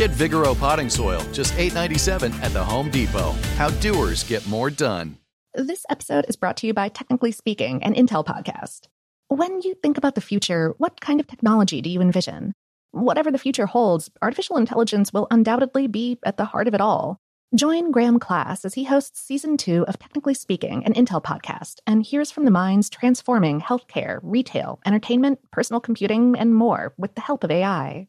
Get Vigoro potting soil, just $8.97 at the Home Depot. How doers get more done. This episode is brought to you by Technically Speaking, an Intel podcast. When you think about the future, what kind of technology do you envision? Whatever the future holds, artificial intelligence will undoubtedly be at the heart of it all. Join Graham Class as he hosts season two of Technically Speaking, an Intel podcast, and hears from the minds transforming healthcare, retail, entertainment, personal computing, and more with the help of AI.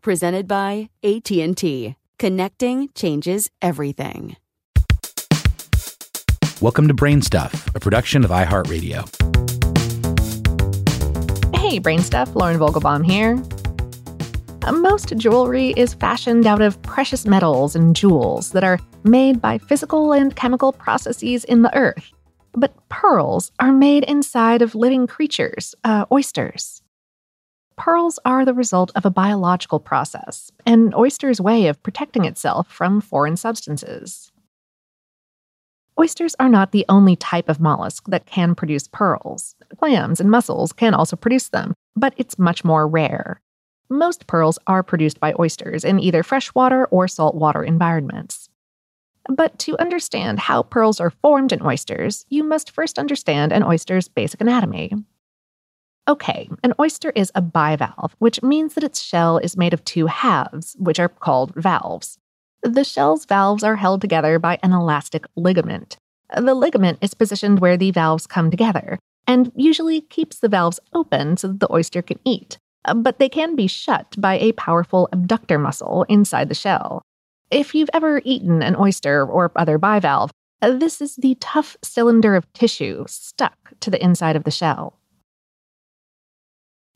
presented by AT&T. Connecting changes everything. Welcome to BrainStuff, a production of iHeartRadio. Hey, BrainStuff, Lauren Vogelbaum here. Most jewelry is fashioned out of precious metals and jewels that are made by physical and chemical processes in the earth. But pearls are made inside of living creatures, uh, oysters pearls are the result of a biological process, an oyster's way of protecting itself from foreign substances. Oysters are not the only type of mollusk that can produce pearls. Clams and mussels can also produce them, but it's much more rare. Most pearls are produced by oysters in either freshwater or saltwater environments. But to understand how pearls are formed in oysters, you must first understand an oyster's basic anatomy. Okay, an oyster is a bivalve, which means that its shell is made of two halves, which are called valves. The shell's valves are held together by an elastic ligament. The ligament is positioned where the valves come together and usually keeps the valves open so that the oyster can eat, but they can be shut by a powerful adductor muscle inside the shell. If you've ever eaten an oyster or other bivalve, this is the tough cylinder of tissue stuck to the inside of the shell.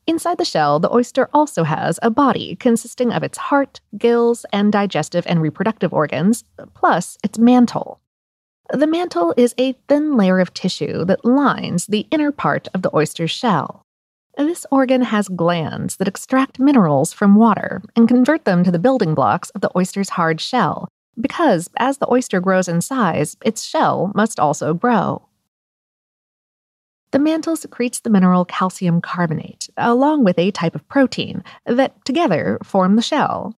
Inside the shell, the oyster also has a body consisting of its heart, gills, and digestive and reproductive organs, plus its mantle. The mantle is a thin layer of tissue that lines the inner part of the oyster's shell. This organ has glands that extract minerals from water and convert them to the building blocks of the oyster's hard shell, because as the oyster grows in size, its shell must also grow. The mantle secretes the mineral calcium carbonate, along with a type of protein, that together form the shell.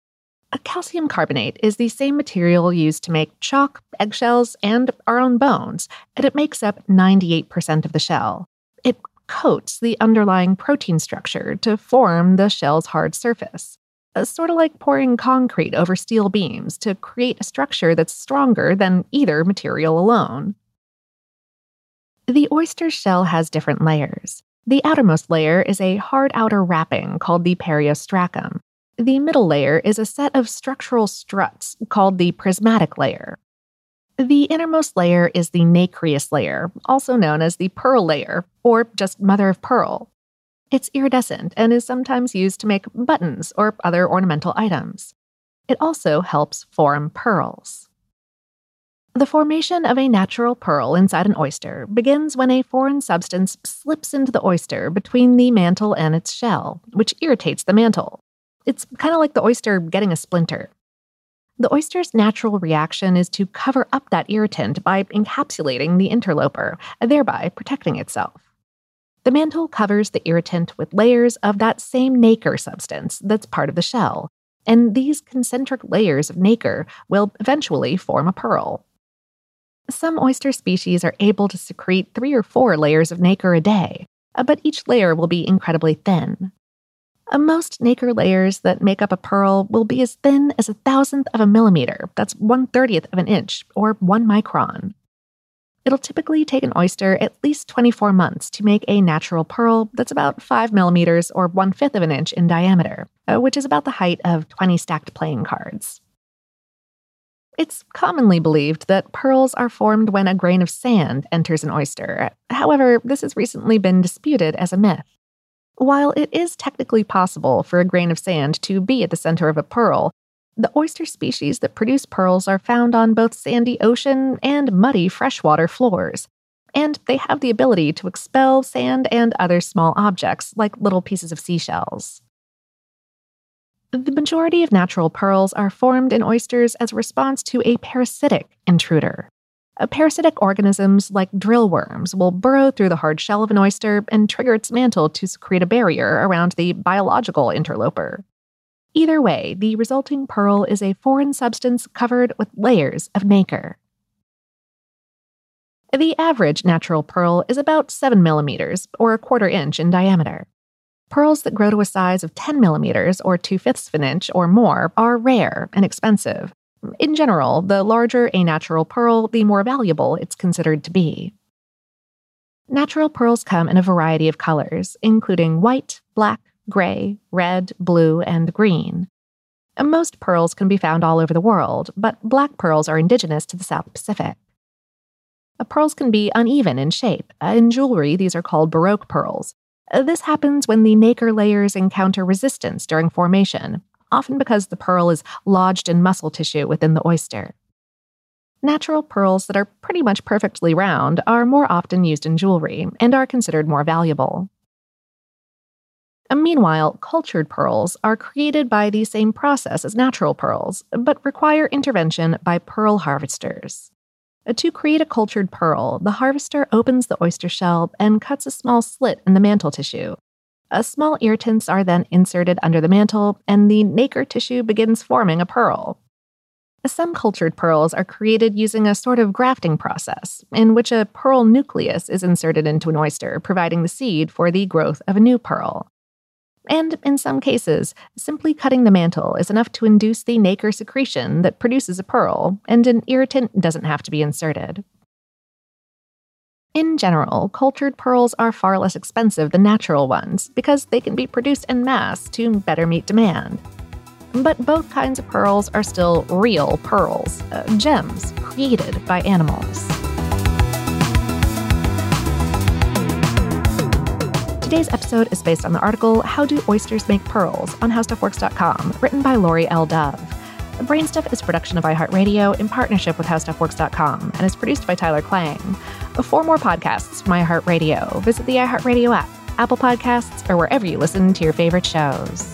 A calcium carbonate is the same material used to make chalk, eggshells, and our own bones, and it makes up 98% of the shell. It coats the underlying protein structure to form the shell's hard surface. Uh, sort of like pouring concrete over steel beams to create a structure that's stronger than either material alone. The oyster shell has different layers. The outermost layer is a hard outer wrapping called the periostracum. The middle layer is a set of structural struts called the prismatic layer. The innermost layer is the nacreous layer, also known as the pearl layer, or just mother of pearl. It's iridescent and is sometimes used to make buttons or other ornamental items. It also helps form pearls. The formation of a natural pearl inside an oyster begins when a foreign substance slips into the oyster between the mantle and its shell, which irritates the mantle. It's kind of like the oyster getting a splinter. The oyster's natural reaction is to cover up that irritant by encapsulating the interloper, thereby protecting itself. The mantle covers the irritant with layers of that same nacre substance that's part of the shell, and these concentric layers of nacre will eventually form a pearl. Some oyster species are able to secrete three or four layers of nacre a day, uh, but each layer will be incredibly thin. Uh, most nacre layers that make up a pearl will be as thin as a thousandth of a millimeter, that's one thirtieth of an inch, or one micron. It'll typically take an oyster at least 24 months to make a natural pearl that's about 5 millimeters or one fifth of an inch in diameter, uh, which is about the height of 20 stacked playing cards. It's commonly believed that pearls are formed when a grain of sand enters an oyster. However, this has recently been disputed as a myth. While it is technically possible for a grain of sand to be at the center of a pearl, the oyster species that produce pearls are found on both sandy ocean and muddy freshwater floors, and they have the ability to expel sand and other small objects, like little pieces of seashells. The majority of natural pearls are formed in oysters as a response to a parasitic intruder. Parasitic organisms like drill worms will burrow through the hard shell of an oyster and trigger its mantle to secrete a barrier around the biological interloper. Either way, the resulting pearl is a foreign substance covered with layers of nacre. The average natural pearl is about 7 millimeters, or a quarter inch in diameter. Pearls that grow to a size of 10 millimeters or 2 fifths of an inch or more are rare and expensive. In general, the larger a natural pearl, the more valuable it's considered to be. Natural pearls come in a variety of colors, including white, black, gray, red, blue, and green. Most pearls can be found all over the world, but black pearls are indigenous to the South Pacific. Pearls can be uneven in shape. In jewelry, these are called baroque pearls, this happens when the nacre layers encounter resistance during formation, often because the pearl is lodged in muscle tissue within the oyster. Natural pearls that are pretty much perfectly round are more often used in jewelry and are considered more valuable. Uh, meanwhile, cultured pearls are created by the same process as natural pearls, but require intervention by pearl harvesters. To create a cultured pearl, the harvester opens the oyster shell and cuts a small slit in the mantle tissue. A small irritants are then inserted under the mantle, and the nacre tissue begins forming a pearl. Some cultured pearls are created using a sort of grafting process, in which a pearl nucleus is inserted into an oyster, providing the seed for the growth of a new pearl. And in some cases, simply cutting the mantle is enough to induce the nacre secretion that produces a pearl, and an irritant doesn't have to be inserted. In general, cultured pearls are far less expensive than natural ones because they can be produced en masse to better meet demand. But both kinds of pearls are still real pearls, uh, gems created by animals. Today's episode is based on the article How Do Oysters Make Pearls on HowStuffWorks.com, written by Lori L. Dove. The Brainstuff is a production of iHeartRadio in partnership with HowStuffWorks.com and is produced by Tyler Klang. For more podcasts from iHeartRadio, visit the iHeartRadio app, Apple Podcasts, or wherever you listen to your favorite shows.